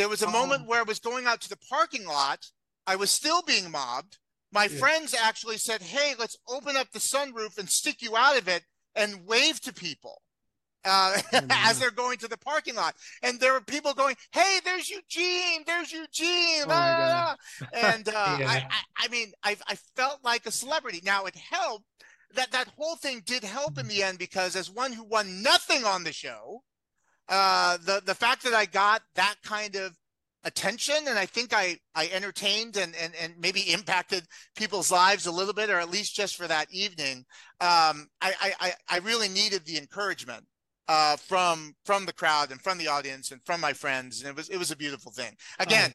there was a Oh. moment where I was going out to the parking lot. I was still being mobbed. My Yeah. friends actually said, "Hey, let's open up the sunroof and stick you out of it and wave to people." Uh, Oh, as they're going to the parking lot, and there were people going, "Hey, there's Eugene! There's Eugene!" Oh, la, God. la." And uh, I, I, I mean, I, I felt like a celebrity. Now it helped that that whole thing did help in the end because as one who won nothing on the show, uh, the the fact that I got that kind of attention and I think I I entertained and and and maybe impacted people's lives a little bit or at least just for that evening. Um, I I I- really needed the encouragement uh, from from the crowd and from the audience and from my friends, and it was it was a beautiful thing. Again,